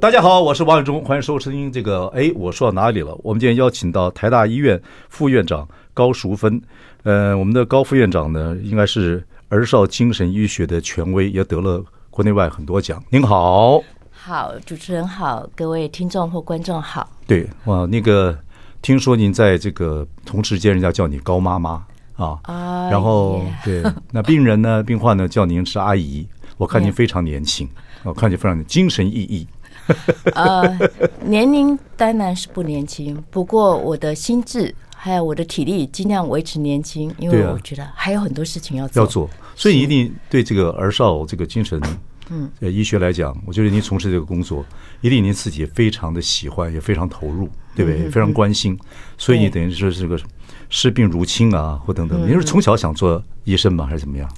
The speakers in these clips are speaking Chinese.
大家好，我是王伟忠，欢迎收听这个。哎，我说到哪里了？我们今天邀请到台大医院副院长高淑芬。呃，我们的高副院长呢，应该是儿少精神医学的权威，也得了国内外很多奖。您好，好，主持人好，各位听众或观众好。对，哇，那个听说您在这个同事间，人家叫你高妈妈啊，啊然后对，那病人呢，病患呢，叫您是阿姨。我看您非常年轻，我看您非常精神奕奕。呃，年龄当然是不年轻，不过我的心智还有我的体力尽量维持年轻，因为我觉得还有很多事情要做。要做，所以你一定对这个儿少这个精神嗯医学来讲，我觉得您从事这个工作，一定您自己非常的喜欢，也非常投入，对不对？非常关心，所以你等于说是个视病如亲啊，或等等。你是从小想做医生吗？还是怎么样？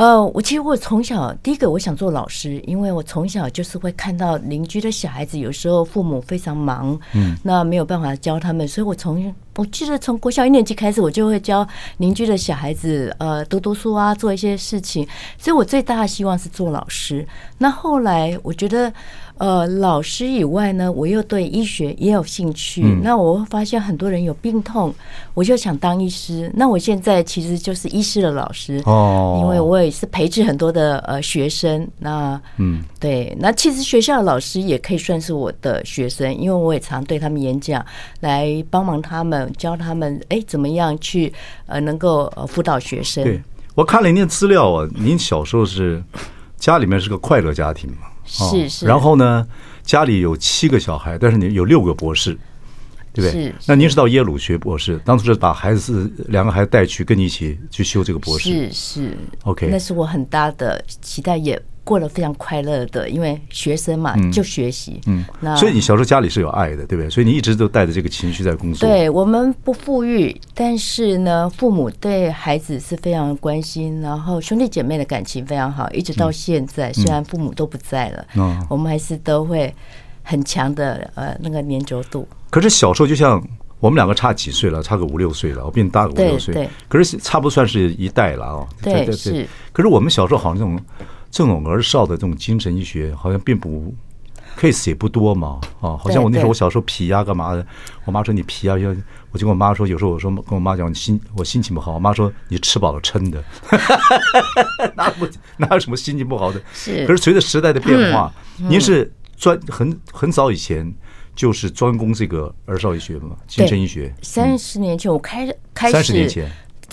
呃，我其实我从小第一个我想做老师，因为我从小就是会看到邻居的小孩子，有时候父母非常忙，嗯，那没有办法教他们，所以我从我记得从国小一年级开始，我就会教邻居的小孩子，呃，读读书啊，做一些事情，所以我最大的希望是做老师。那后来我觉得。呃，老师以外呢，我又对医学也有兴趣。嗯、那我会发现很多人有病痛，我就想当医师。那我现在其实就是医师的老师哦，因为我也是培植很多的呃学生。那嗯，对，那其实学校的老师也可以算是我的学生，因为我也常对他们演讲，来帮忙他们教他们，哎，怎么样去呃能够呃辅导学生。对，我看了您的资料啊，您小时候是家里面是个快乐家庭嘛？是是，然后呢，家里有七个小孩，但是你有六个博士，对不对？那您是到耶鲁学博士，当初是把孩子两个孩子带去跟你一起去修这个博士，是是，OK，那是我很大的期待也。过得非常快乐的，因为学生嘛，就学习。嗯，那所以你小时候家里是有爱的，对不对？所以你一直都带着这个情绪在工作。对，我们不富裕，但是呢，父母对孩子是非常关心，然后兄弟姐妹的感情非常好，一直到现在，虽然父母都不在了，嗯，我们还是都会很强的呃那个粘着度。可是小时候就像我们两个差几岁了，差个五六岁了，我比你大个五六岁，对。可是差不多算是一代了啊。对对对。可是我们小时候好像这种。这种儿少的这种精神医学好像并不 case 也不多嘛，啊，好像我那时候我小时候皮呀干嘛的，我妈说你皮啊，我就跟我妈说，有时候我说跟我妈讲心我心情不好，我妈说你吃饱了撑的，哪有哪有什么心情不好的？是。可是随着时代的变化，您是专很很早以前就是专攻这个儿少医学嘛，精神医学。三十年前我开开始，三十年前，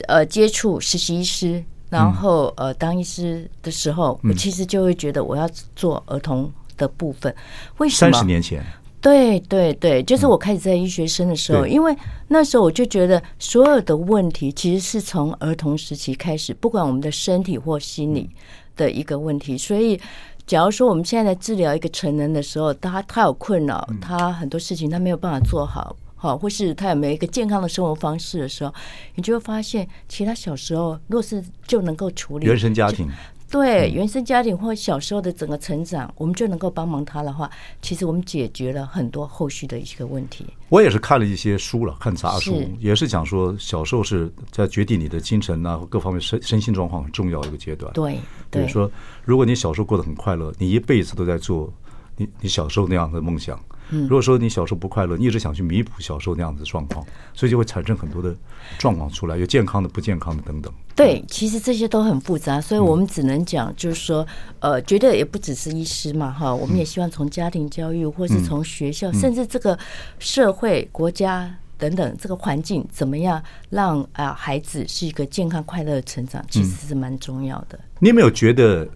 呃，接触实习医师。然后呃，当医师的时候，我其实就会觉得我要做儿童的部分。为什么？三十年前，对对对，就是我开始在医学生的时候，因为那时候我就觉得所有的问题其实是从儿童时期开始，不管我们的身体或心理的一个问题。所以，假如说我们现在在治疗一个成人的时候，他他有困扰，他很多事情他没有办法做好。好，或是他有没有一个健康的生活方式的时候，你就会发现，其他小时候若是就能够处理原生家庭，对原生家庭或小时候的整个成长，我们就能够帮忙他的话，其实我们解决了很多后续的一些问题。我也是看了一些书了，看杂书，也是讲说小时候是在决定你的精神啊各方面身身心状况很重要的一个阶段。对，比如说，如果你小时候过得很快乐，你一辈子都在做你你小时候那样的梦想。如果说你小时候不快乐，你一直想去弥补小时候那样子的状况，所以就会产生很多的状况出来，有健康的、不健康的等等。对，其实这些都很复杂，所以我们只能讲，就是说，呃，觉得也不只是医师嘛，哈，我们也希望从家庭教育，或是从学校，甚至这个社会、国家等等这个环境，怎么样让啊孩子是一个健康快乐的成长，其实是蛮重要的。你有没有觉得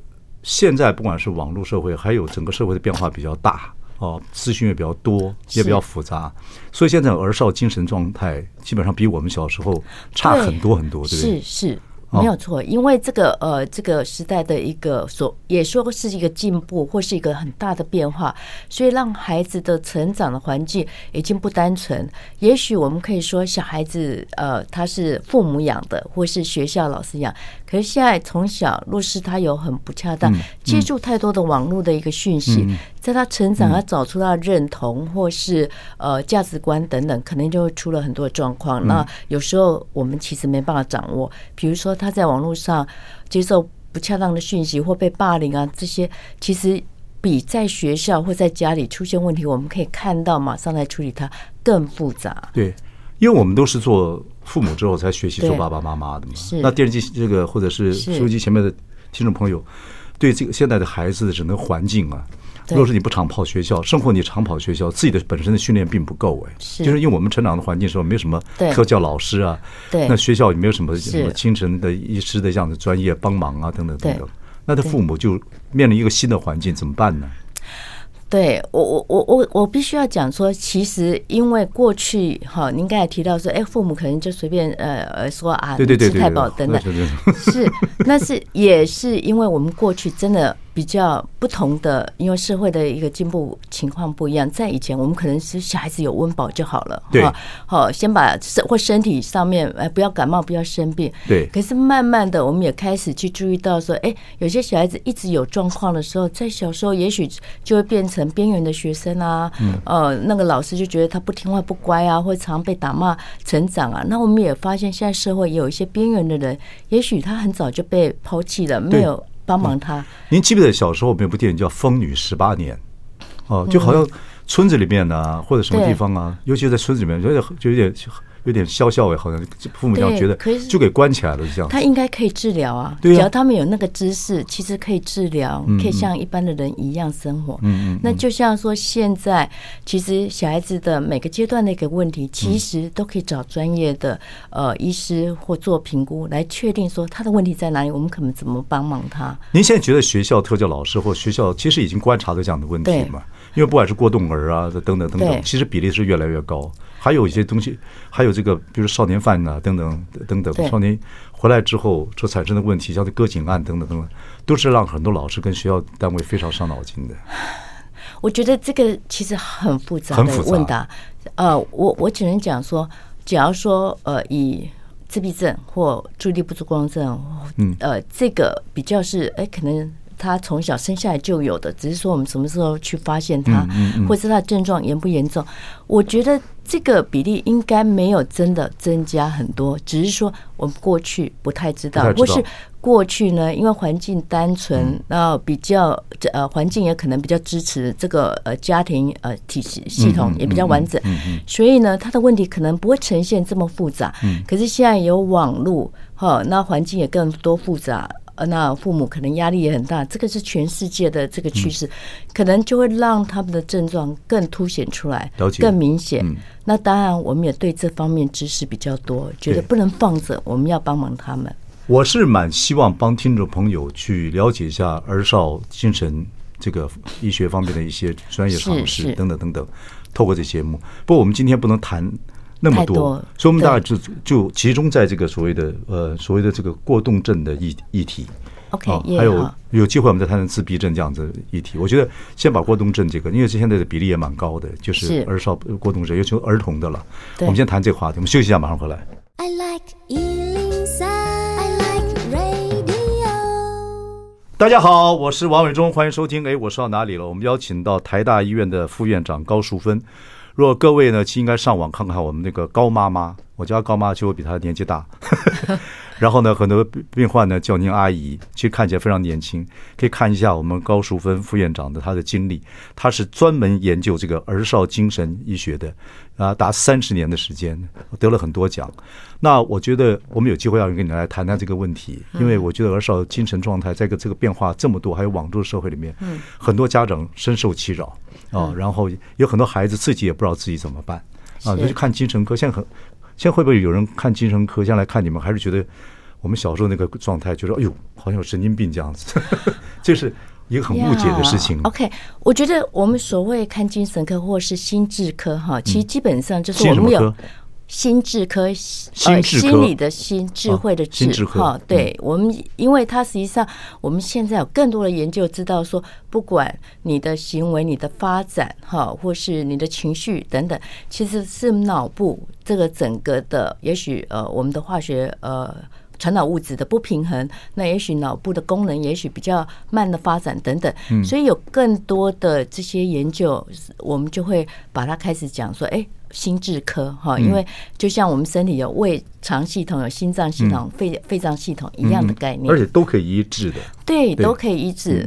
现在不管是网络社会，还有整个社会的变化比较大？哦，资讯也比较多，也比较复杂，所以现在儿少精神状态基本上比我们小时候差很多很多，对不对？是是，没有错，因为这个呃，这个时代的一个所也说是一个进步，或是一个很大的变化，所以让孩子的成长的环境已经不单纯。也许我们可以说，小孩子呃，他是父母养的，或是学校老师养。可是现在从小，若是他有很不恰当接触太多的网络的一个讯息，在他成长他找出他认同或是呃价值观等等，可能就会出了很多状况。那有时候我们其实没办法掌握，比如说。他在网络上接受不恰当的讯息或被霸凌啊，这些其实比在学校或在家里出现问题，我们可以看到马上来处理它更复杂。对，因为我们都是做父母之后才学习做爸爸妈妈的嘛。那电视机这个或者是收音机前面的听众朋友，对这个现在的孩子的整个环境啊。如果是你不常跑学校，生活你常跑学校，自己的本身的训练并不够哎，就是因为我们成长的环境时候没有什么特教老师啊，那学校也没有什么什么精神的医师的这样的专业帮忙啊，等等等等，那他父母就面临一个新的环境，怎么办呢？对我，我我我我必须要讲说，其实因为过去哈，您刚才提到说，哎，父母可能就随便呃呃说啊，对对对，吃太饱等等，是，那是也是因为我们过去真的。比较不同的，因为社会的一个进步情况不一样。在以前，我们可能是小孩子有温饱就好了，对，好，先把身或身体上面，哎，不要感冒，不要生病，对。可是慢慢的，我们也开始去注意到说，哎，有些小孩子一直有状况的时候，在小时候也许就会变成边缘的学生啊，嗯，呃，那个老师就觉得他不听话、不乖啊，或常被打骂成长啊。那我们也发现，现在社会也有一些边缘的人，也许他很早就被抛弃了，没有。帮忙他、嗯。您记不记得小时候我们有部电影叫《疯女十八年》？哦，就好像村子里面呢、啊，或者什么地方啊，尤其是在村子里面，就有就有点。有点笑笑哎，好像父母这样觉得，就给关起来了这样。他应该可以治疗啊，只要他们有那个知识，其实可以治疗，可以像一般的人一样生活。嗯嗯。那就像说，现在其实小孩子的每个阶段的一个问题，其实都可以找专业的呃医师或做评估来确定说他的问题在哪里，我们可能怎么帮忙他。您现在觉得学校特教老师或学校其实已经观察到这样的问题吗？因为不管是过动儿啊等等等等，其实比例是越来越高。还有一些东西，还有这个，比如少年犯啊，等等等等，少年回来之后所产生的问题，像这割颈案等等等等，都是让很多老师跟学校单位非常伤脑筋的。我觉得这个其实很复杂的问答。呃，我我只能讲说，假如说呃，以自闭症或注意力不足过动症，嗯，呃，这个比较是哎，可能。他从小生下来就有的，只是说我们什么时候去发现他，或者是他的症状严不严重？我觉得这个比例应该没有真的增加很多，只是说我们过去不太知道，或是过去呢，因为环境单纯，然后比较呃环境也可能比较支持这个呃家庭呃体系系统也比较完整，所以呢，他的问题可能不会呈现这么复杂。可是现在有网络哈，那环境也更多复杂。那父母可能压力也很大，这个是全世界的这个趋势，可能就会让他们的症状更凸显出来，更明显。那当然，我们也对这方面知识比较多，觉得不能放着，我们要帮忙他们。我是蛮希望帮听众朋友去了解一下儿少精神这个医学方面的一些专业常识等等等等，透过这节目。不过我们今天不能谈。那么多，所以我们大概就就集中在这个所谓的呃所谓的这个过动症的议议题。OK，还有有机会我们再谈谈自闭症这样子议题。我觉得先把过动症这个，因为现在的比例也蛮高的，就是儿少过动症，尤其儿童的了。我们先谈这个话题，我们休息一下，马上回来。I like 103, I like radio。大家好，我是王伟忠，欢迎收听。哎，我说到哪里了？我们邀请到台大医院的副院长高淑芬。如果各位呢，其实应该上网看看我们那个高妈妈，我家高妈，其实我比她年纪大。然后呢，很多病患呢叫您阿姨，其实看起来非常年轻。可以看一下我们高淑芬副院长的她的经历，她是专门研究这个儿少精神医学的，啊，达三十年的时间，得了很多奖。那我觉得我们有机会要跟你来谈谈这个问题，因为我觉得儿少精神状态在个这个变化这么多，还有网络社会里面，很多家长深受其扰啊，然后有很多孩子自己也不知道自己怎么办啊，就去看精神科，现在很。现在会不会有人看精神科？现在来看你们，还是觉得我们小时候那个状态，觉得哎呦，好像有神经病这样子，这是一个很误解的事情。OK，我觉得我们所谓看精神科或是心智科哈，其实基本上就是我们有心智科，心智科，心理的心，智慧的智，哈，对我们，因为它实际上我们现在有更多的研究知道说，不管你的行为、你的发展，哈，或是你的情绪等等，其实是脑部这个整个的，也许呃，我们的化学呃。传导物质的不平衡，那也许脑部的功能也许比较慢的发展等等，所以有更多的这些研究，我们就会把它开始讲说，哎。心智科哈，因为就像我们身体有胃肠系统、有心脏系统、肺肺脏系统一样的概念，而且都可以医治的。对，都可以医治。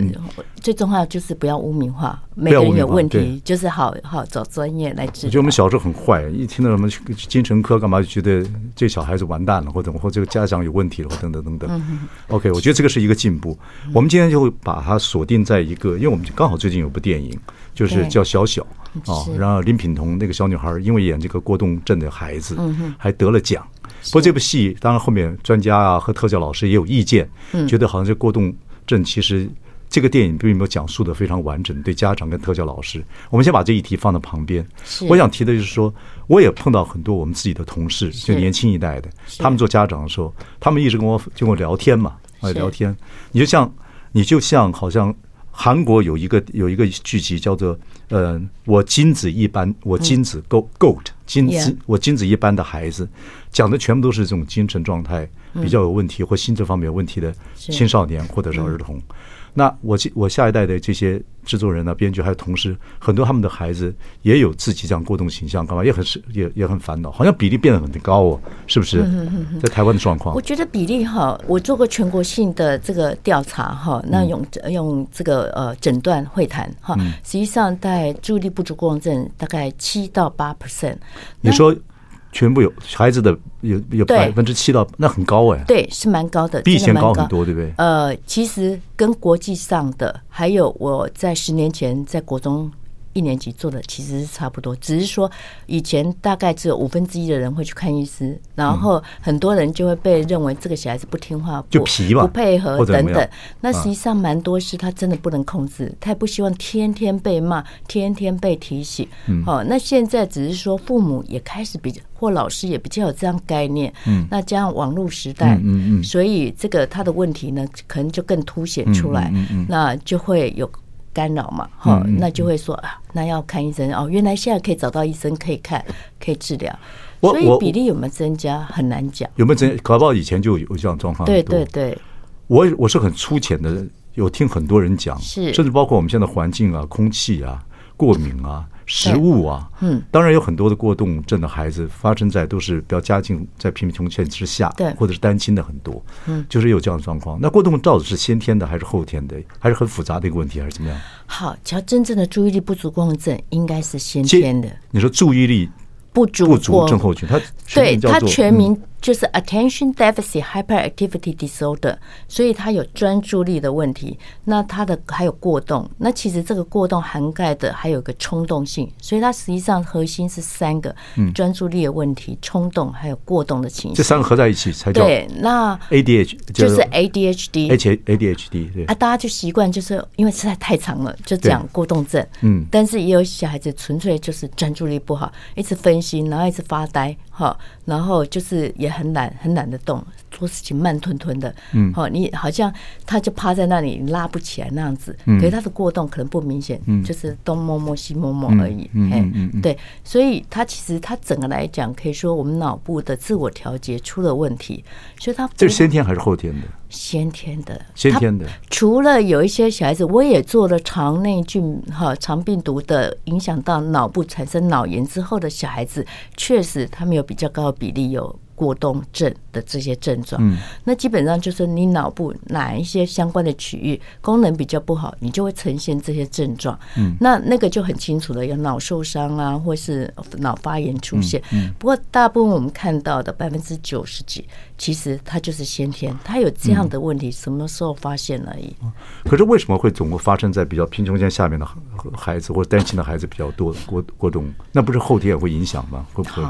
最重要就是不要污名化，每个人有问题就是好好找专业来治。我觉得我们小时候很坏，一听到什么精神科干嘛，就觉得这小孩子完蛋了，或者或这个家长有问题了，或等等等等。OK，我觉得这个是一个进步。我们今天就会把它锁定在一个，因为我们刚好最近有部电影，就是叫《小小》。啊，然后林品彤那个小女孩，因为演这个过动症的孩子，还得了奖。不过这部戏，当然后面专家啊和特教老师也有意见，觉得好像这过动症其实这个电影并没有讲述的非常完整。对家长跟特教老师，我们先把这一题放到旁边。我想提的就是说，我也碰到很多我们自己的同事，就年轻一代的，他们做家长的时候，他们一直跟我就跟我聊天嘛，啊聊天，你就像你就像好像。韩国有一个有一个剧集叫做呃，我金子一般，我金子 goat goat 金子，我金子一般的孩子，讲的全部都是这种精神状态比较有问题或心智方面有问题的青少年或者是儿童。那我我下一代的这些制作人呢、编剧还有同事，很多他们的孩子也有自己这样过动形象，干嘛也很是也也很烦恼，好像比例变得很高哦，是不是？在台湾的状况，我觉得比例哈，我做过全国性的这个调查哈，那用用这个呃诊断会谈哈，实际上在注意力不足过动症大概七到八 percent。你说？全部有孩子的有有百分之七到，那很高哎，对，是蛮高的，比以前高很多，对不对？呃，其实跟国际上的，还有我在十年前在国中。一年级做的其实是差不多，只是说以前大概只有五分之一的人会去看医师，然后很多人就会被认为这个小孩子不听话、就皮吧，不配合等等。那实际上蛮多是他真的不能控制，他也不希望天天被骂，天天被提醒。好，那现在只是说父母也开始比较，或老师也比较有这样概念。嗯，那加上网络时代，嗯嗯，所以这个他的问题呢，可能就更凸显出来。那就会有。干扰嘛，哈，那就会说啊，那要看医生哦。原来现在可以找到医生，可以看，可以治疗。所以比例有没有增加，很难讲。有没有增？搞不好以前就有这样状况。对对对，我我是很粗浅的，有听很多人讲，是，甚至包括我们现在环境啊、空气啊、过敏啊。食物啊，嗯，当然有很多的过动症的孩子发生在都是比较家境在贫穷线之下，对，或者是单亲的很多，嗯，就是有这样的状况。那过动到底是先天的还是后天的，还是很复杂的一个问题，还是怎么样？好，只要真正的注意力不足过动症，应该是先天的。你说注意力不足不足症候群，它对它全名。就是 attention deficit hyperactivity disorder，所以他有专注力的问题。那他的还有过动，那其实这个过动涵盖的还有个冲动性，所以它实际上核心是三个：专注力的问题、冲动还有过动的情绪。这三个合在一起才叫对。那 ADHD 就是 ADHD，而且 ADHD 对啊，大家就习惯就是因为实在太长了，就讲过动症。嗯，但是也有小孩子纯粹就是专注力不好，一直分心，然后一直发呆。好，然后就是也很懒，很懒得动，做事情慢吞吞的。嗯，好，你好像他就趴在那里拉不起来那样子。嗯，可是他的过动可能不明显，嗯，就是东摸摸西摸摸而已。嗯嗯嗯，对，所以他其实他整个来讲，可以说我们脑部的自我调节出了问题。所以他这是先天还是后天的？先天的，先天的。除了有一些小孩子，我也做了肠内菌哈肠病毒的影响到脑部产生脑炎之后的小孩子，确实他们有比较高的比例有。过动症的这些症状，嗯那基本上就是你脑部哪一些相关的区域功能比较不好，你就会呈现这些症状。嗯那那个就很清楚了，有脑受伤啊，或是脑发炎出现。嗯不过大部分我们看到的百分之九十几，其实它就是先天，它有这样的问题，什么时候发现而已。可是为什么会总会发生在比较贫穷线下面的孩子或者单亲的孩子比较多过过动？那不是后天也会影响吗？会不会？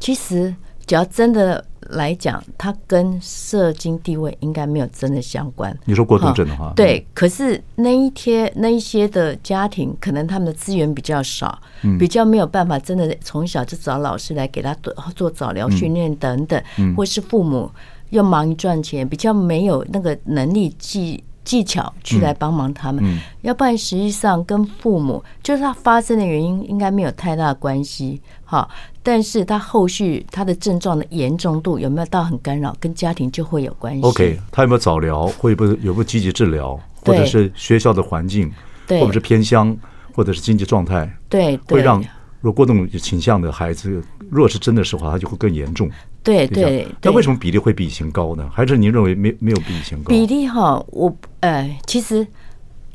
其实。只要真的来讲，它跟社经地位应该没有真的相关。你说过动症的话，对。可是那一天那一些的家庭，可能他们的资源比较少，比较没有办法真的从小就找老师来给他做做早疗训练等等，或是父母又忙于赚钱，比较没有那个能力技技巧去来帮忙他们。要不然实际上跟父母就是他发生的原因应该没有太大的关系。哈，但是他后续他的症状的严重度有没有到很干扰，跟家庭就会有关系。OK，他有没有早疗，会不会有没有积极治疗，或者是学校的环境，对，或者是偏乡，或者是经济状态，对，会让如果过动倾向的孩子，若是真的是话，他就会更严重。对对，那为什么比例会比以前高呢？还是您认为没没有比以前高？比例哈，我呃，其实。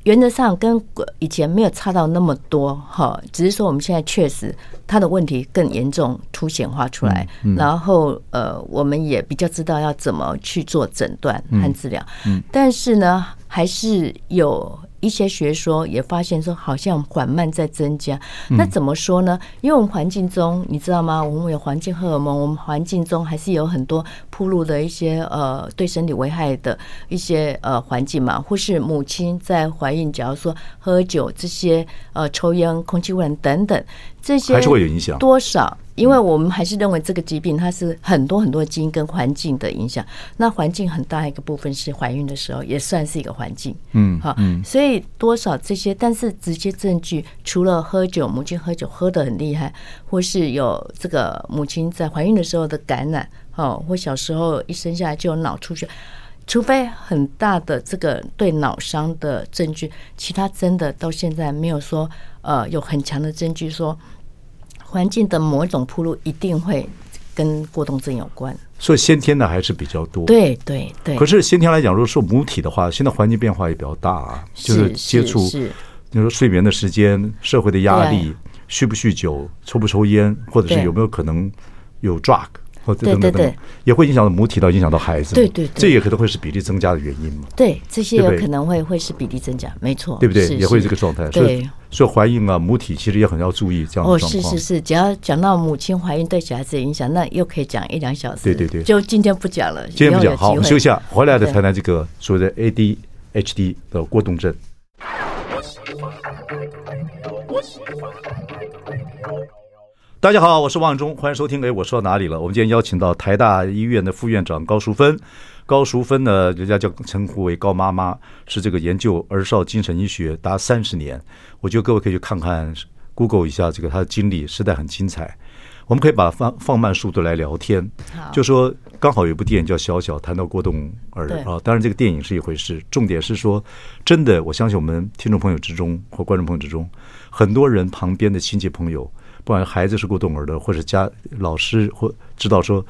原则上跟以前没有差到那么多哈，只是说我们现在确实他的问题更严重凸显化出来，然后呃，我们也比较知道要怎么去做诊断和治疗，嗯但是呢，还是有。一些学说也发现说，好像缓慢在增加。那怎么说呢？因为我们环境中，你知道吗？我们有环境荷尔蒙，我们环境中还是有很多铺路的一些呃对身体危害的一些呃环境嘛，或是母亲在怀孕，假如说喝酒这些呃抽烟、空气污染等等。这些还是会有影响，多少？因为我们还是认为这个疾病它是很多很多基因跟环境的影响。那环境很大一个部分是怀孕的时候，也算是一个环境。嗯，好，所以多少这些，但是直接证据除了喝酒，母亲喝酒喝得很厉害，或是有这个母亲在怀孕的时候的感染，哦，或小时候一生下来就有脑出血，除非很大的这个对脑伤的证据，其他真的到现在没有说。呃，有很强的证据说，环境的某一种铺路一定会跟过动症有关。所以先天的还是比较多。对对对。可是先天来讲，如果说母体的话，现在环境变化也比较大啊，就是接触，你说睡眠的时间、社会的压力、酗不酗酒、抽不抽烟，或者是有没有可能有 drug。对对对，也会影响到母体，到影响到孩子。对对，这也可能会是比例增加的原因嘛。对，这些有可能会会是比例增加，没错，对不对？也会这个状态。所以，所以怀孕啊，母体其实也很要注意这样的状况。哦，是是是，只要讲到母亲怀孕对小孩子的影响，那又可以讲一两小时。对对对，就今天不讲了，今天不讲。好，我们休息下，回来再谈谈这个所谓的 ADHD 的过动症。大家好，我是王忠，欢迎收听。哎，我说到哪里了？我们今天邀请到台大医院的副院长高淑芬。高淑芬呢，人家叫称呼为高妈妈，是这个研究儿少精神医学达三十年。我觉得各位可以去看看，Google 一下这个她的经历，实在很精彩。我们可以把放放慢速度来聊天。就说刚好有一部电影叫《小小》，谈到过动儿啊。当然，这个电影是一回事，重点是说，真的，我相信我们听众朋友之中或观众朋友之中，很多人旁边的亲戚朋友。不管孩子是过动儿的，或者家老师或知道说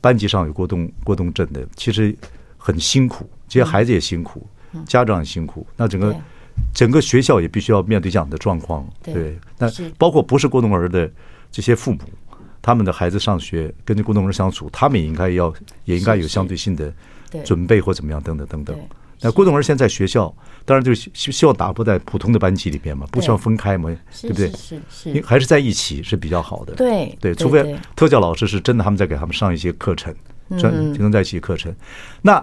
班级上有过动过动症的，其实很辛苦，这些孩子也辛苦，家长也辛苦。那整个整个学校也必须要面对这样的状况。对，那包括不是过动儿的这些父母，他们的孩子上学跟着过动儿相处，他们也应该要也应该有相对性的准备或怎么样等等等等。那过动儿现在在学校，当然就是希希望打破在普通的班级里边嘛，不需要分开嘛，对不对？是是，是，还是在一起是比较好的。对对，除非特教老师是真的，他们在给他们上一些课程，专集中在一起课程。那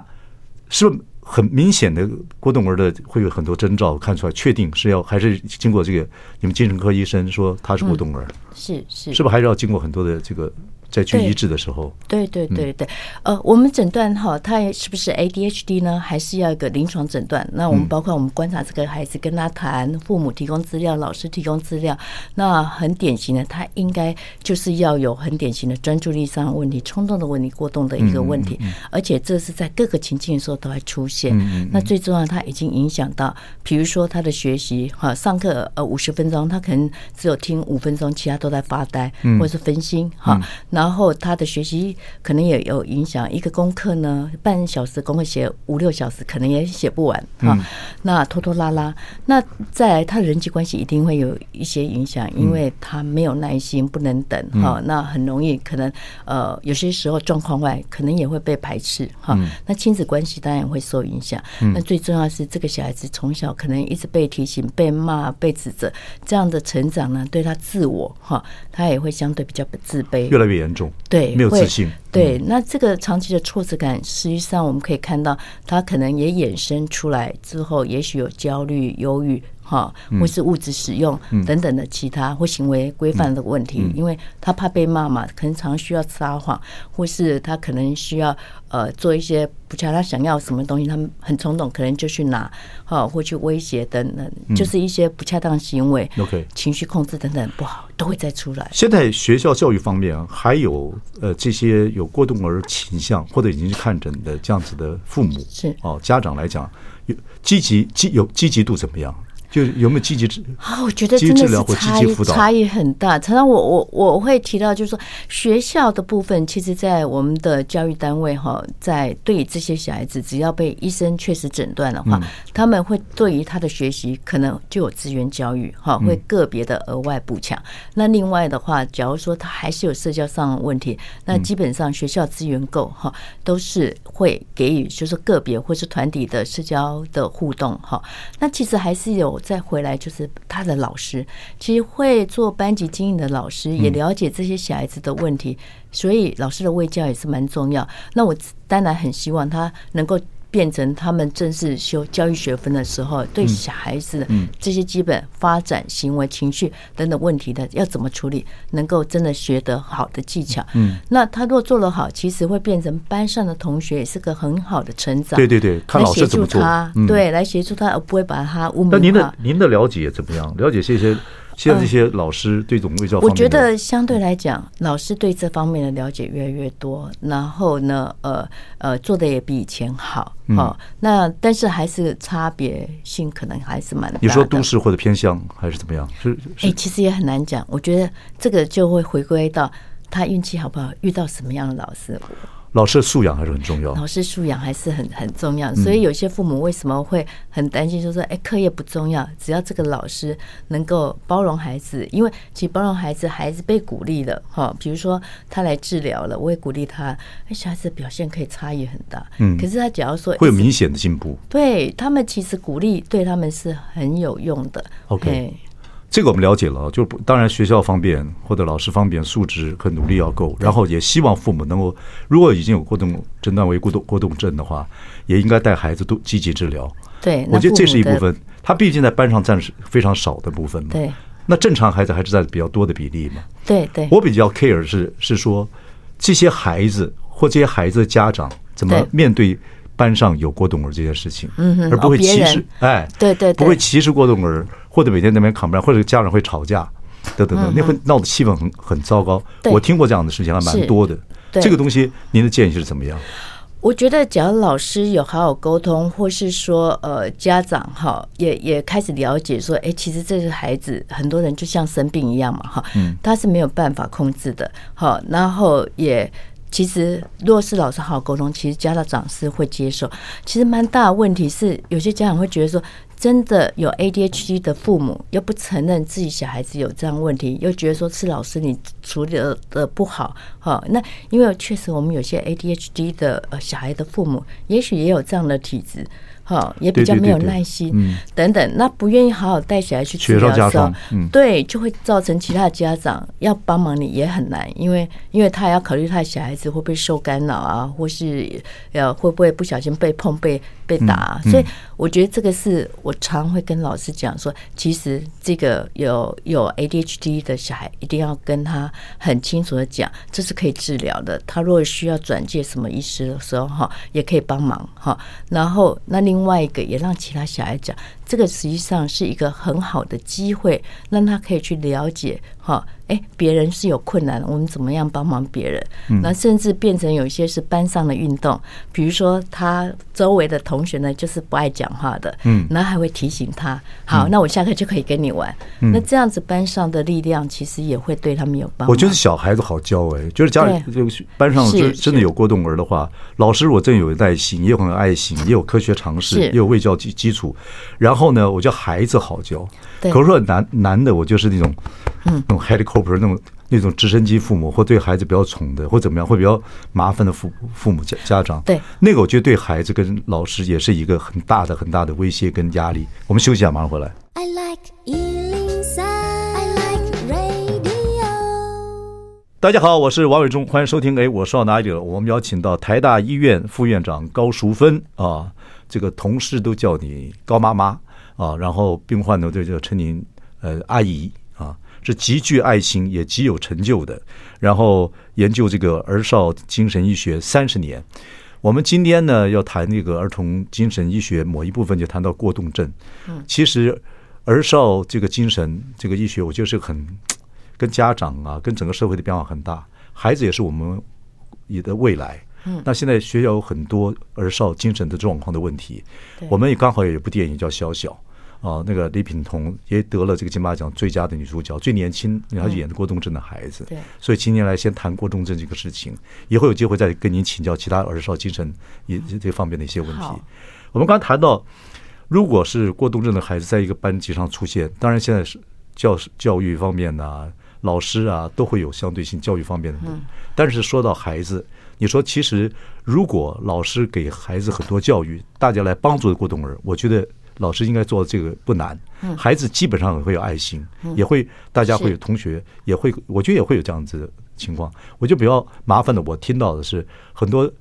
是不是很明显的过动儿的会有很多征兆看出来，确定是要还是经过这个你们精神科医生说他是过动儿？是是，是不是还是要经过很多的这个？在去医治的时候，对对对对，呃，我们诊断哈，他是不是 ADHD 呢？还是要一个临床诊断？那我们包括我们观察这个孩子，跟他谈，父母提供资料，老师提供资料。那很典型的，他应该就是要有很典型的专注力上的问题、冲动的问题、过动的一个问题，而且这是在各个情境的时候都会出现。那最重要，他已经影响到，比如说他的学习，哈，上课呃五十分钟，他可能只有听五分钟，其他都在发呆或者是分心，哈。然后他的学习可能也有影响，一个功课呢，半小时功课写五六小时，可能也写不完啊。那拖拖拉拉，那再来他的人际关系一定会有一些影响，因为他没有耐心，不能等哈。那很容易可能呃有些时候状况外，可能也会被排斥哈。那亲子关系当然会受影响。那最重要是这个小孩子从小可能一直被提醒、被骂、被指责，这样的成长呢，对他自我哈，他也会相对比较自卑，越来越。严重，对，没有自信。对，那这个长期的挫折感，实际上我们可以看到，他可能也衍生出来之后，也许有焦虑、忧郁。哈，或是物质使用等等的其他或行为规范的问题，因为他怕被骂嘛，可能常需要撒谎，或是他可能需要呃做一些不恰他想要什么东西，他们很冲动，可能就去拿，哈，或去威胁等等，就是一些不恰当行为，OK，情绪控制等等不好，都会再出来。现在学校教育方面还有呃这些有过动儿倾向或者已经去看诊的这样子的父母是。哦，家长来讲有积极积有积极度怎么样？就有没有积极治啊？我觉得真的是差异差异很大。常常我我我会提到，就是说学校的部分，其实，在我们的教育单位哈，在对于这些小孩子，只要被医生确实诊断的话，他们会对于他的学习可能就有资源教育哈，会个别的额外补强。那另外的话，假如说他还是有社交上的问题，那基本上学校资源够哈，都是会给予就是个别或是团体的社交的互动哈。那其实还是有。再回来就是他的老师，其实会做班级经营的老师也了解这些小孩子的问题，所以老师的卫教也是蛮重要。那我当然很希望他能够。变成他们正式修教育学分的时候，对小孩子这些基本发展、行为、情绪等等问题的要怎么处理，能够真的学得好的技巧。嗯，那他如果做得好，其实会变成班上的同学也是个很好的成长。对对对，看老师怎么做，对，来协助他，而不会把他污名化。那您的您的了解怎么样？了解这些。现在这些老师对这种卫教，我觉得相对来讲，老师对这方面的了解越来越多，然后呢，呃呃，做的也比以前好。好，那但是还是差别性可能还是蛮大的。你说都市或者偏乡还是怎么样？是哎，其实也很难讲。我觉得这个就会回归到他运气好不好，遇到什么样的老师。老师的素养还是很重要，老师素养还是很很重要，所以有些父母为什么会很担心，就是说，哎，课业不重要，只要这个老师能够包容孩子，因为其实包容孩子，孩子被鼓励了哈，比如说他来治疗了，我也鼓励他，哎，小孩子表现可以差异很大，嗯，可是他只要说会有明显的进步，对他们其实鼓励对他们是很有用的，OK。这个我们了解了，就当然学校方面或者老师方面素质和努力要够，然后也希望父母能够，如果已经有过动诊断为过动过动症的话，也应该带孩子都积极治疗。对，我觉得这是一部分。他毕竟在班上占是非常少的部分嘛。对，那正常孩子还是占比较多的比例嘛。对对。我比较 care 是是说这些孩子或这些孩子的家长怎么面对班上有过动儿这件事情，嗯，而不会歧视。哎，对对，不会歧视过动儿。或者每天那边扛不上，或者家长会吵架，等等等，那会闹得气氛很很糟糕。我听过这样的事情还蛮多的。这个东西，您的建议是怎么样？我觉得，只要老师有好好沟通，或是说，呃，家长哈也也开始了解说，哎，其实这个孩子，很多人就像生病一样嘛，哈，他是没有办法控制的，好，然后也其实，若是老师好好沟通，其实家长是会接受。其实蛮大的问题是，有些家长会觉得说。真的有 ADHD 的父母，又不承认自己小孩子有这样问题，又觉得说是老师你处理的不好，哈，那因为确实我们有些 ADHD 的呃小孩的父母，也许也有这样的体质。好，也比较没有耐心，等等，那不愿意好好带小孩去治疗的时候，对，就会造成其他的家长要帮忙你也很难，因为因为他要考虑他的小孩子会不会受干扰啊，或是呃会不会不小心被碰被被打，所以我觉得这个是我常会跟老师讲说，其实这个有有 ADHD 的小孩一定要跟他很清楚的讲，这是可以治疗的，他如果需要转介什么医师的时候哈，也可以帮忙哈，然后那另。另外一个也让其他小孩讲，这个实际上是一个很好的机会，让他可以去了解哈。哎，别人是有困难，我们怎么样帮忙别人？那甚至变成有一些是班上的运动，比如说他周围的同学呢，就是不爱讲话的，嗯，然后还会提醒他，好，那我下课就可以跟你玩。那这样子班上的力量其实也会对他们有帮助。我觉得小孩子好教哎，就是家里就班上真真的有过动儿的话，老师我真有耐心，也有很有爱心，也有科学常识，也有卫教基基础。然后呢，我叫孩子好教。可是说男男的，我就是那种，嗯，那种 helicopter 那种那种直升机父母，或对孩子比较宠的，或怎么样，会比较麻烦的父父母家家长。对，那个我觉得对孩子跟老师也是一个很大的很大的威胁跟压力。我们休息一下，马上回来。I like 大家好，我是王伟忠，欢迎收听。哎，我说到哪里了？我们邀请到台大医院副院长高淑芬啊，这个同事都叫你高妈妈啊，然后病患呢就叫称您呃阿姨啊，是极具爱心也极有成就的。然后研究这个儿少精神医学三十年。我们今天呢要谈这个儿童精神医学某一部分，就谈到过动症。嗯，其实儿少这个精神这个医学，我觉得是很。跟家长啊，跟整个社会的变化很大。孩子也是我们你的未来。嗯，那现在学校有很多儿少精神的状况的问题。我们也刚好有一部电影叫《小小》啊，那个李品彤也得了这个金马奖最佳的女主角，最年轻，然后演的过动症的孩子。对，所以今天来先谈郭冬正这个事情，以后有机会再跟您请教其他儿少精神也这方面的一些问题。我们刚谈到，如果是过动症的孩子在一个班级上出现，当然现在是教教育方面呢。老师啊，都会有相对性教育方面的。但是说到孩子，你说其实如果老师给孩子很多教育，大家来帮助过动儿，我觉得老师应该做这个不难。孩子基本上也会有爱心，也会大家会有同学也会，我觉得也会有这样子的情况。我就比较麻烦的，我听到的是很多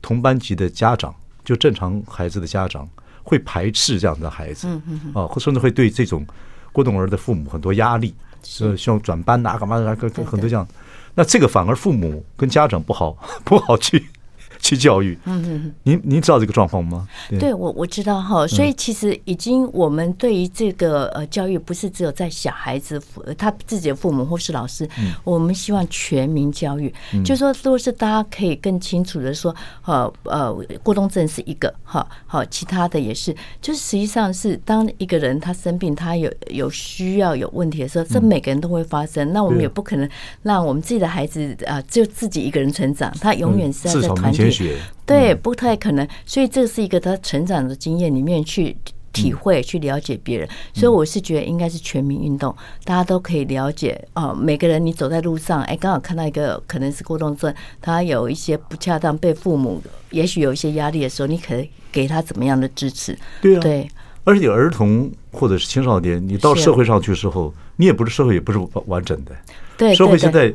同班级的家长，就正常孩子的家长会排斥这样的孩子，啊，甚至会对这种过动儿的父母很多压力。是希望转班呐，干嘛的？跟跟很多这样，那这个反而父母跟家长不好 不好去。去教育，嗯嗯，您您知道这个状况吗？对，对我我知道哈，所以其实已经我们对于这个呃教育，不是只有在小孩子他自己的父母或是老师，我们希望全民教育，就是说都是大家可以更清楚的说，呃呃，过冬症是一个哈，好，其他的也是，就是实际上是当一个人他生病，他有有需要有问题的时候，这每个人都会发生，那我们也不可能让我们自己的孩子啊就自己一个人成长，他永远是在团体。对，不太可能，所以这是一个他成长的经验里面去体会、去了解别人。所以我是觉得应该是全民运动，大家都可以了解啊。每个人你走在路上，哎，刚好看到一个可能是过动症，他有一些不恰当，被父母也许有一些压力的时候，你可以给他怎么样的支持？对啊，对。而且儿童或者是青少年，你到社会上去的时候，你也不是社会，也不是完整的。对，社会现在。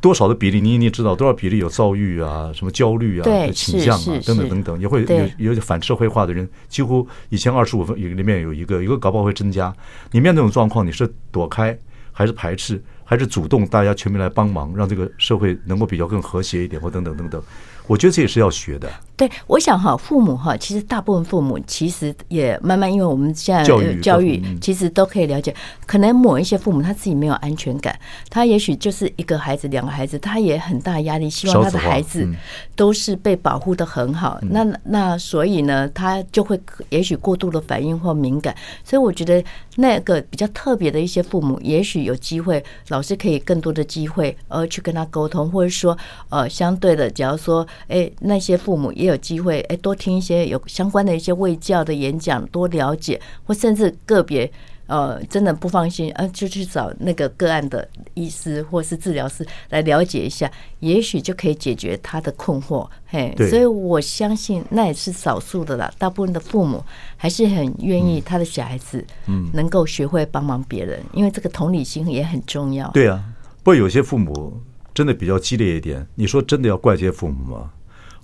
多少的比例，你你知道多少比例有躁郁啊，什么焦虑啊，倾向啊，等等等等，也会有有反社会化的人，几乎以前二十五分里面有一个，一个搞不好会增加。你面对这种状况，你是躲开还是排斥，还是主动大家全民来帮忙，让这个社会能够比较更和谐一点，或等等等等。我觉得这也是要学的。对，我想哈，父母哈，其实大部分父母其实也慢慢，因为我们现在教育教育，其实都可以了解。可能某一些父母他自己没有安全感，他也许就是一个孩子、两个孩子，他也很大压力，希望他的孩子都是被保护的很好。那那所以呢，他就会也许过度的反应或敏感。所以我觉得那个比较特别的一些父母，也许有机会，老师可以更多的机会，呃去跟他沟通，或者说呃，相对的，假如说，哎，那些父母也。有机会哎，多听一些有相关的一些卫教的演讲，多了解，或甚至个别呃，真的不放心，呃，就去找那个个案的医师或是治疗师来了解一下，也许就可以解决他的困惑。嘿，所以我相信那也是少数的啦，大部分的父母还是很愿意他的小孩子嗯能够学会帮忙别人，因为这个同理心也很重要。对啊，不过有些父母真的比较激烈一点，你说真的要怪这些父母吗？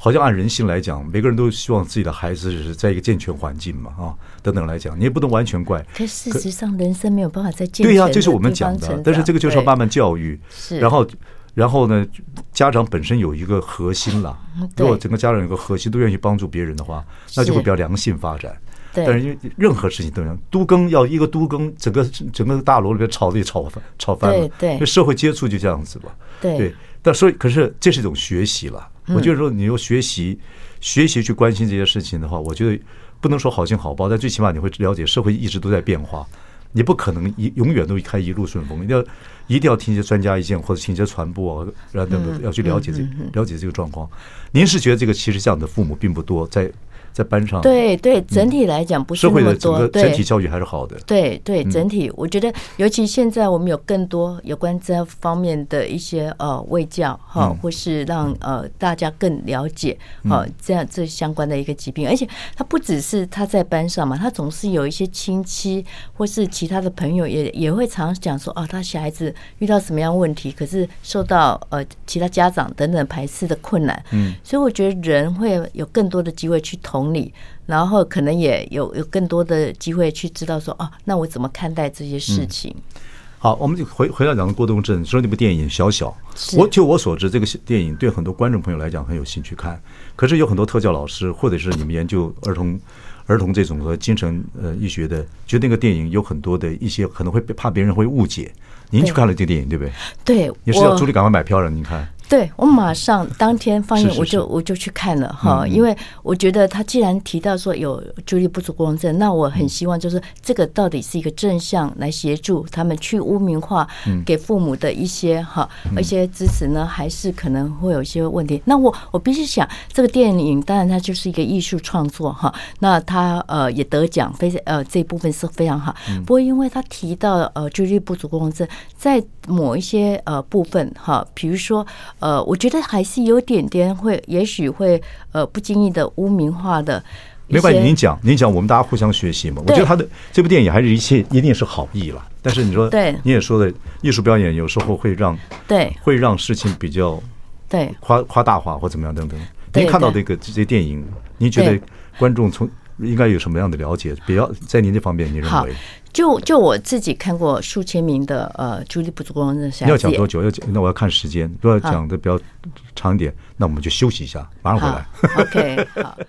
好像按人性来讲，每个人都希望自己的孩子是在一个健全环境嘛，啊，等等来讲，你也不能完全怪。可事实上，人生没有办法在健全。对呀，这是我们讲的。但是这个就是要慢慢教育。是。然后，然后呢，家长本身有一个核心了。如果整个家长有个核心，都愿意帮助别人的话，那就会比较良性发展。对。但是因为任何事情都一样，都更要一个都更，整个整个大楼里边吵的也吵翻，吵翻了。对对。社会接触就这样子吧。对。对。但所以，可是这是一种学习了。我觉得说，你要学习，学习去关心这些事情的话，我觉得不能说好心好报，但最起码你会了解社会一直都在变化，你不可能一永远都开一路顺风，一定要一定要听一些专家意见或者听一些传播啊，然后等等要去了解这了解这个状况。您是觉得这个其实这样的父母并不多，在在班上，对对，整体来讲不是那么多，社会的整个整体教育还是好的。对对，整体我觉得，尤其现在我们有更多有关这方面的一些呃卫教哈，或是让呃大家更了解呃这样这相关的一个疾病，而且他不只是他在班上嘛，他总是有一些亲戚或是其他的朋友也也会常讲说啊，他小孩子遇到什么样问题，可是受到呃其他家长等等排斥的困难，嗯，所以我觉得人会有更多的机会去同。理，然后可能也有有更多的机会去知道说哦，那我怎么看待这些事情？嗯、好，我们就回回到讲的郭东镇，说那部电影《小小》，我就我所知，这个电影对很多观众朋友来讲很有兴趣看。可是有很多特教老师，或者是你们研究儿童 儿童这种和精神呃医学的，觉得那个电影有很多的一些可能会怕别人会误解。您去看了这个电影，对不对？对，也是要助理赶快买票了。您看。对，我马上当天放映，我就我就去看了哈，因为我觉得他既然提到说有注意力不足过动症，那我很希望就是这个到底是一个正向来协助他们去污名化，给父母的一些哈一些支持呢，还是可能会有一些问题。那我我必须想，这个电影当然它就是一个艺术创作哈，那他呃也得奖，非常呃这一部分是非常好。不过因为他提到呃注意力不足过动症，在某一些呃部分哈，比如说。呃，我觉得还是有点点会，也许会呃不经意的污名化的。没关系，您讲，您讲，我们大家互相学习嘛。我觉得他的这部电影还是一切一定是好意了。但是你说，对，你也说的艺术表演有时候会让对会让事情比较对夸夸大化或怎么样等等。您看到这个这些电影，您觉得观众从应该有什么样的了解？比较在您这方面，您认为？就就我自己看过数千名的呃注意力不足过动症小要讲多久？要讲那我要看时间。如果要讲的比较长一点，那我们就休息一下，马上回来。OK，好。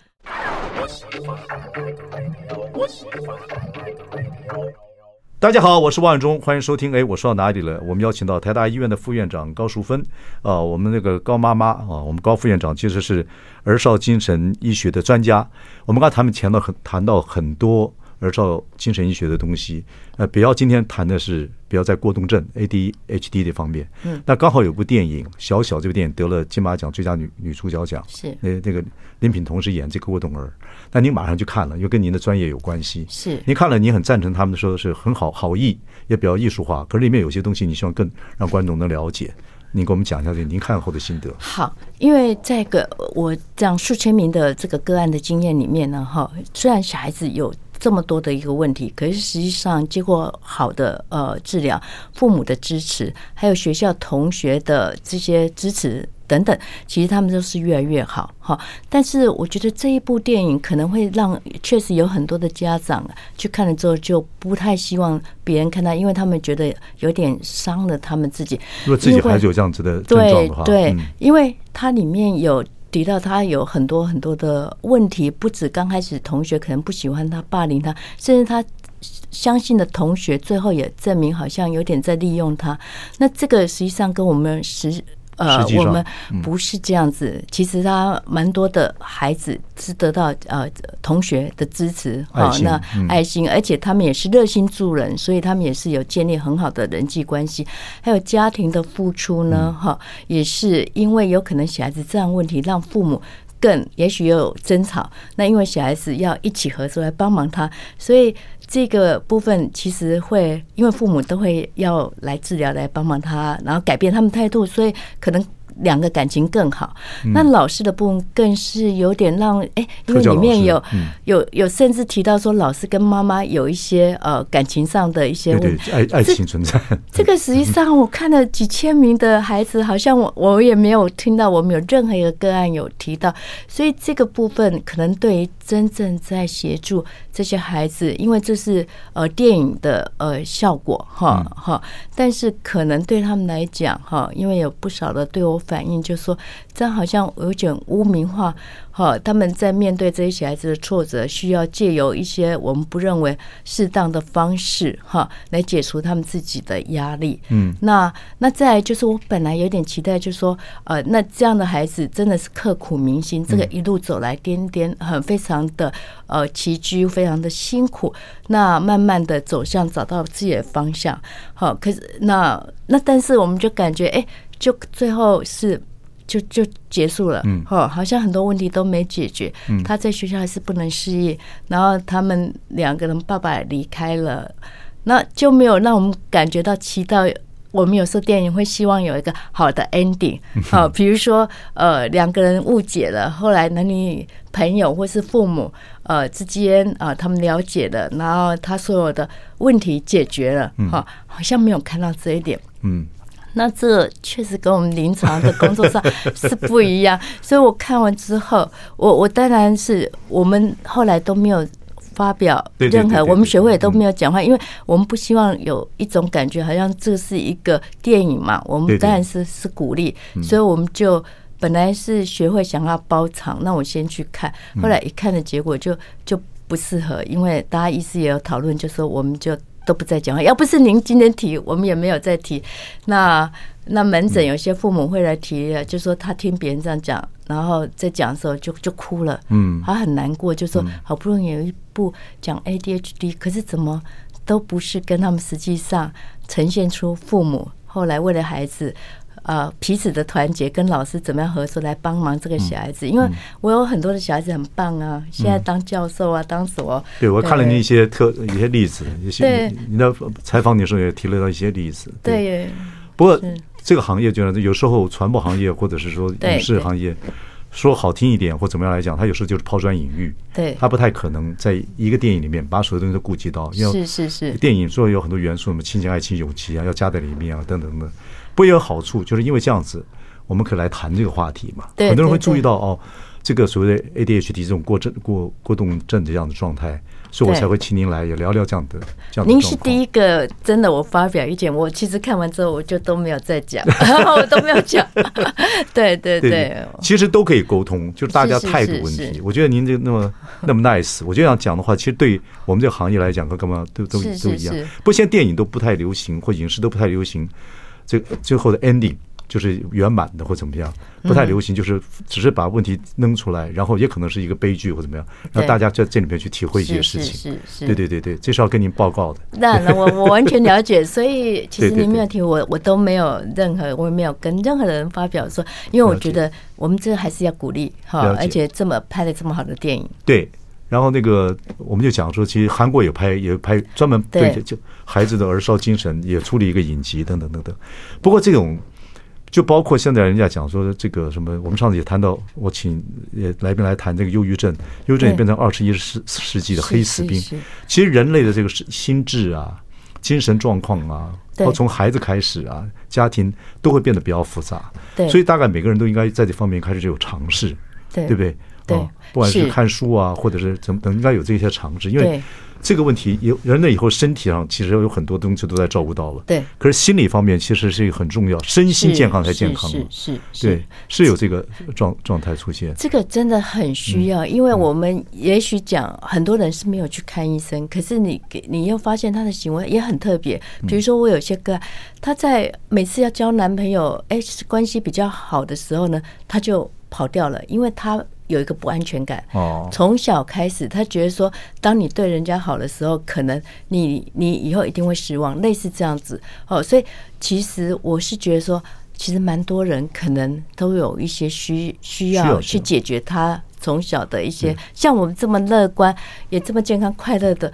大家好，我是王伟忠，欢迎收听。哎，我说到哪里了？我们邀请到台大医院的副院长高淑芬啊，我们那个高妈妈啊，我们高副院长其实是儿少精神医学的专家。我们刚才谈到很谈到很多。儿少精神医学的东西，呃，比较今天谈的是比较在过动症 ADHD 这方面。嗯，那刚好有部电影《小小》，这部电影得了金马奖最佳女女主角奖。是，那那个林品彤是演这个过动儿。那您马上就看了，又跟您的专业有关系。是，您看了，您很赞成他们说的是很好，好意也比较艺术化。可是里面有些东西，你希望更让观众能了解。您给我们讲一下这您看后的心得。好，因为在个我讲数千名的这个个案的经验里面呢，哈，虽然小孩子有。这么多的一个问题，可是实际上经过好的呃治疗，父母的支持，还有学校同学的这些支持等等，其实他们都是越来越好哈。但是我觉得这一部电影可能会让确实有很多的家长去看了之后就不太希望别人看到，因为他们觉得有点伤了他们自己。如果自己孩子有这样子的症状的话，对，对，因为它里面有。提到他有很多很多的问题，不止刚开始同学可能不喜欢他、霸凌他，甚至他相信的同学最后也证明好像有点在利用他。那这个实际上跟我们实。呃，我们不是这样子。其实他蛮多的孩子是得到呃同学的支持，好，那爱心，而且他们也是热心助人，所以他们也是有建立很好的人际关系，还有家庭的付出呢，哈，也是因为有可能小孩子这样问题，让父母更也许有争吵，那因为小孩子要一起合作来帮忙他，所以。这个部分其实会，因为父母都会要来治疗，来帮忙他，然后改变他们态度，所以可能。两个感情更好，那老师的部分更是有点让哎，因为里面有有有甚至提到说老师跟妈妈有一些呃感情上的一些问题，爱爱情存在。这个实际上我看了几千名的孩子，好像我我也没有听到我们有任何一个个案有提到，所以这个部分可能对于真正在协助这些孩子，因为这是呃电影的呃效果哈哈，但是可能对他们来讲哈，因为有不少的对我。反应就是说，这样好像有点污名化。哈，他们在面对这些小孩子的挫折，需要借由一些我们不认为适当的方式，哈，来解除他们自己的压力。嗯，那那再来就是，我本来有点期待，就是说，呃，那这样的孩子真的是刻苦铭心，这个一路走来颠颠，很非常的呃崎岖，非常的辛苦。那慢慢的走向找到自己的方向。好，可是那那但是我们就感觉，哎，就最后是。就就结束了，嗯，哦，好像很多问题都没解决，嗯，他在学校还是不能适应，然后他们两个人爸爸离开了，那就没有让我们感觉到期待。我们有时候电影会希望有一个好的 ending，好，比如说呃两个人误解了，后来男女朋友或是父母呃之间啊他们了解了，然后他所有的问题解决了，哈，好像没有看到这一点，嗯，那这确实跟我们临床的工作上是不一样，所以我看完之后，我我当然是我们后来都没有。发表任何，我们学会也都没有讲话，因为我们不希望有一种感觉，好像这是一个电影嘛。我们当然是是鼓励，所以我们就本来是学会想要包场，那我先去看，后来一看的结果就就不适合，因为大家医师也有讨论，就说我们就都不再讲话。要不是您今天提，我们也没有再提。那那门诊有些父母会来提，就说他听别人这样讲。然后在讲的时候就就哭了，嗯，他很难过，就说好不容易有一部讲 ADHD，可是怎么都不是跟他们实际上呈现出父母后来为了孩子，呃，彼此的团结，跟老师怎么样合作来帮忙这个小孩子，因为我有很多的小孩子很棒啊，现在当教授啊，当什么？对，我看了你一些特一些例子，一些你的采访的时候也提了到一些例子，对，不过。这个行业就是有时候传播行业或者是说影视行业，说好听一点或怎么样来讲，他有时候就是抛砖引玉。对，他不太可能在一个电影里面把所有东西都顾及到。因为是是是，电影说有很多元素，什么亲情、爱情、友情啊，要加在里面啊，等等的。不过也有好处，就是因为这样子，我们可以来谈这个话题嘛。很多人会注意到哦，这个所谓的 ADHD 这种过症过过动症的这样的状态。所以我才会请您来也聊聊这样的这样的。您是第一个真的，我发表意见，我其实看完之后我就都没有再讲，我都没有讲。对对对，其实都可以沟通，就是大家态度问题。我觉得您这那么那么 nice，我就想讲的话，其实对我们这个行业来讲，和干嘛都都都一样。不过现在电影都不太流行，或影视都不太流行，这最后的 ending。就是圆满的或怎么样，不太流行，就是只是把问题弄出来，然后也可能是一个悲剧或怎么样，让大家在这里面去体会一些事情。是是是，对对对对，这是要跟您报告的。那那我我完全了解，所以 其实您没有提我，我都没有任何，我也没有跟任何人发表说，因为我觉得我们这还是要鼓励哈，而且这么拍的这么好的电影。对，然后那个我们就讲说，其实韩国有拍，也拍专门对就孩子的儿少精神也出了一个影集等等等等。不过这种。就包括现在人家讲说这个什么，我们上次也谈到，我请也来宾来谈这个忧郁症，忧郁症也变成二十一世世纪的黑死病。其实人类的这个心智啊、精神状况啊，包括从孩子开始啊，家庭都会变得比较复杂。所以大概每个人都应该在这方面开始就有尝试，对不对？对，不管是看书啊，或者是怎么等，应该有这些常识，因为。这个问题，有人类以后身体上其实有很多东西都在照顾到了，对。可是心理方面其实是一个很重要，身心健康才健康嘛，是是，对，是有这个状状态出现。这个真的很需要，因为我们也许讲很多人是没有去看医生，可是你给你又发现他的行为也很特别。比如说我有些个，他在每次要交男朋友，哎，关系比较好的时候呢，他就跑掉了，因为他。有一个不安全感，从小开始，他觉得说，当你对人家好的时候，可能你你以后一定会失望，类似这样子。哦，所以其实我是觉得说，其实蛮多人可能都有一些需需要去解决他从小的一些，像我们这么乐观，也这么健康快乐的，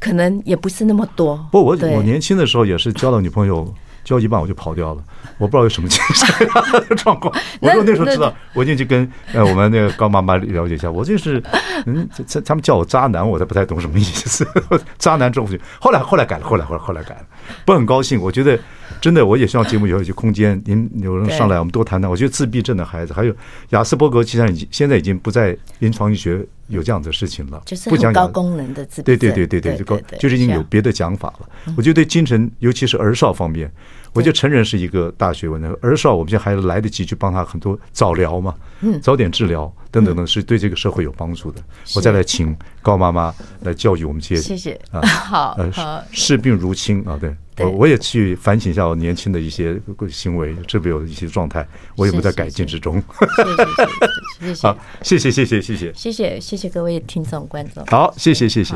可能也不是那么多。不，我我年轻的时候也是交了女朋友。交一半我就跑掉了，我不知道有什么精神状况。我说那时候知道，我进去跟 呃我们那个高妈妈了解一下。我就是嗯，他他们叫我渣男，我才不太懂什么意思。渣男之后就，后来后来改了，后来后来后来改了，不很高兴。我觉得 真的，我也希望节目以后有些空间，您有人上来，我们多谈谈。我觉得自闭症的孩子，还有亚斯伯格，其实已经现在已经不在临床医学有这样的事情了，就是很高功能的自闭症。对对对对对，就高就是已经有别的讲法了。我觉得对精神，尤其是儿少方面。我觉得成人是一个大学问，那儿少我们现在还来得及去帮他很多早疗嘛，早点治疗等等等，是对这个社会有帮助的。我再来请高妈妈来教育我们这些，谢谢啊，好，呃，视病如亲啊，对，我我也去反省一下我年轻的一些行为，是不是有一些状态，我有没有在改进之中？谢谢，谢谢，好，谢谢，谢谢，谢谢，谢谢，谢谢各位听众观众，好，谢谢，谢谢。